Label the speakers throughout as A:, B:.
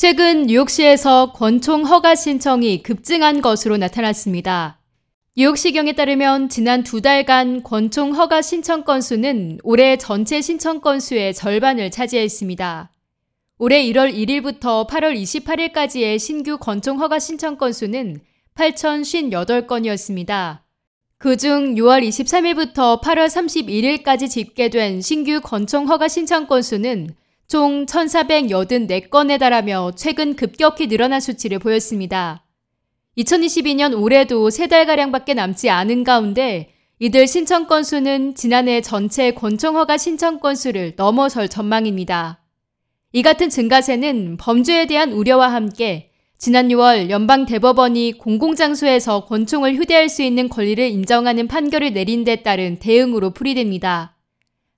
A: 최근 뉴욕시에서 권총 허가 신청이 급증한 것으로 나타났습니다. 뉴욕시경에 따르면 지난 두 달간 권총 허가 신청 건수는 올해 전체 신청 건수의 절반을 차지했습니다. 올해 1월 1일부터 8월 28일까지의 신규 권총 허가 신청 건수는 8,058건이었습니다. 그중 6월 23일부터 8월 31일까지 집계된 신규 권총 허가 신청 건수는 총 1,484건에 달하며 최근 급격히 늘어난 수치를 보였습니다. 2022년 올해도 3달가량밖에 남지 않은 가운데 이들 신청 건수는 지난해 전체 권총 허가 신청 건수를 넘어설 전망입니다. 이 같은 증가세는 범죄에 대한 우려와 함께 지난 6월 연방 대법원이 공공장소에서 권총을 휴대할 수 있는 권리를 인정하는 판결을 내린 데 따른 대응으로 풀이됩니다.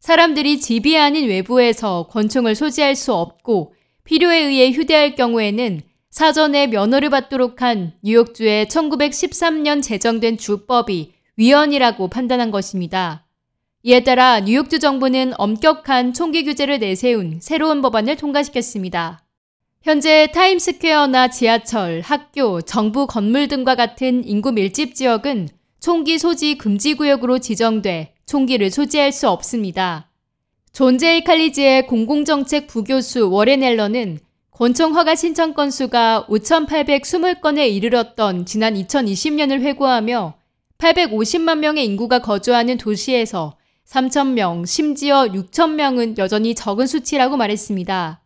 A: 사람들이 집이 아닌 외부에서 권총을 소지할 수 없고 필요에 의해 휴대할 경우에는 사전에 면허를 받도록 한 뉴욕주의 1913년 제정된 주법이 위헌이라고 판단한 것입니다. 이에 따라 뉴욕주 정부는 엄격한 총기 규제를 내세운 새로운 법안을 통과시켰습니다. 현재 타임스퀘어나 지하철, 학교, 정부 건물 등과 같은 인구 밀집 지역은 총기 소지 금지 구역으로 지정돼 총기를 소지할 수 없습니다. 존제이 칼리지의 공공정책 부교수 워렌 앨런은 권총 허가 신청 건수가 5,820건에 이르렀던 지난 2020년을 회고하며 850만 명의 인구가 거주하는 도시에서 3,000명, 심지어 6,000명은 여전히 적은 수치라고 말했습니다.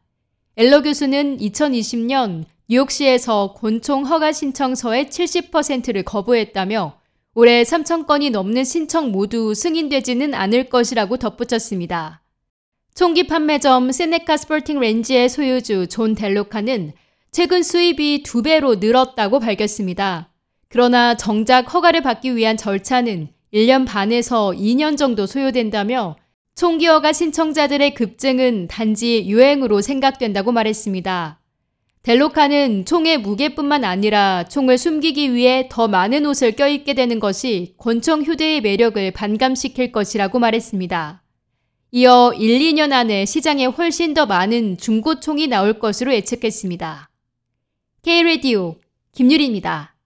A: 엘러 교수는 2020년 뉴욕시에서 권총 허가 신청서의 70%를 거부했다며 올해 3,000건이 넘는 신청 모두 승인되지는 않을 것이라고 덧붙였습니다. 총기 판매점 Seneca Sporting Range의 소유주 존 델로카는 최근 수입이 두 배로 늘었다고 밝혔습니다. 그러나 정작 허가를 받기 위한 절차는 1년 반에서 2년 정도 소요된다며 총기허가 신청자들의 급증은 단지 유행으로 생각된다고 말했습니다. 델로카는 총의 무게뿐만 아니라 총을 숨기기 위해 더 많은 옷을 껴입게 되는 것이 권총 휴대의 매력을 반감시킬 것이라고 말했습니다. 이어 1, 2년 안에 시장에 훨씬 더 많은 중고총이 나올 것으로 예측했습니다. K-Radio 김유리입니다.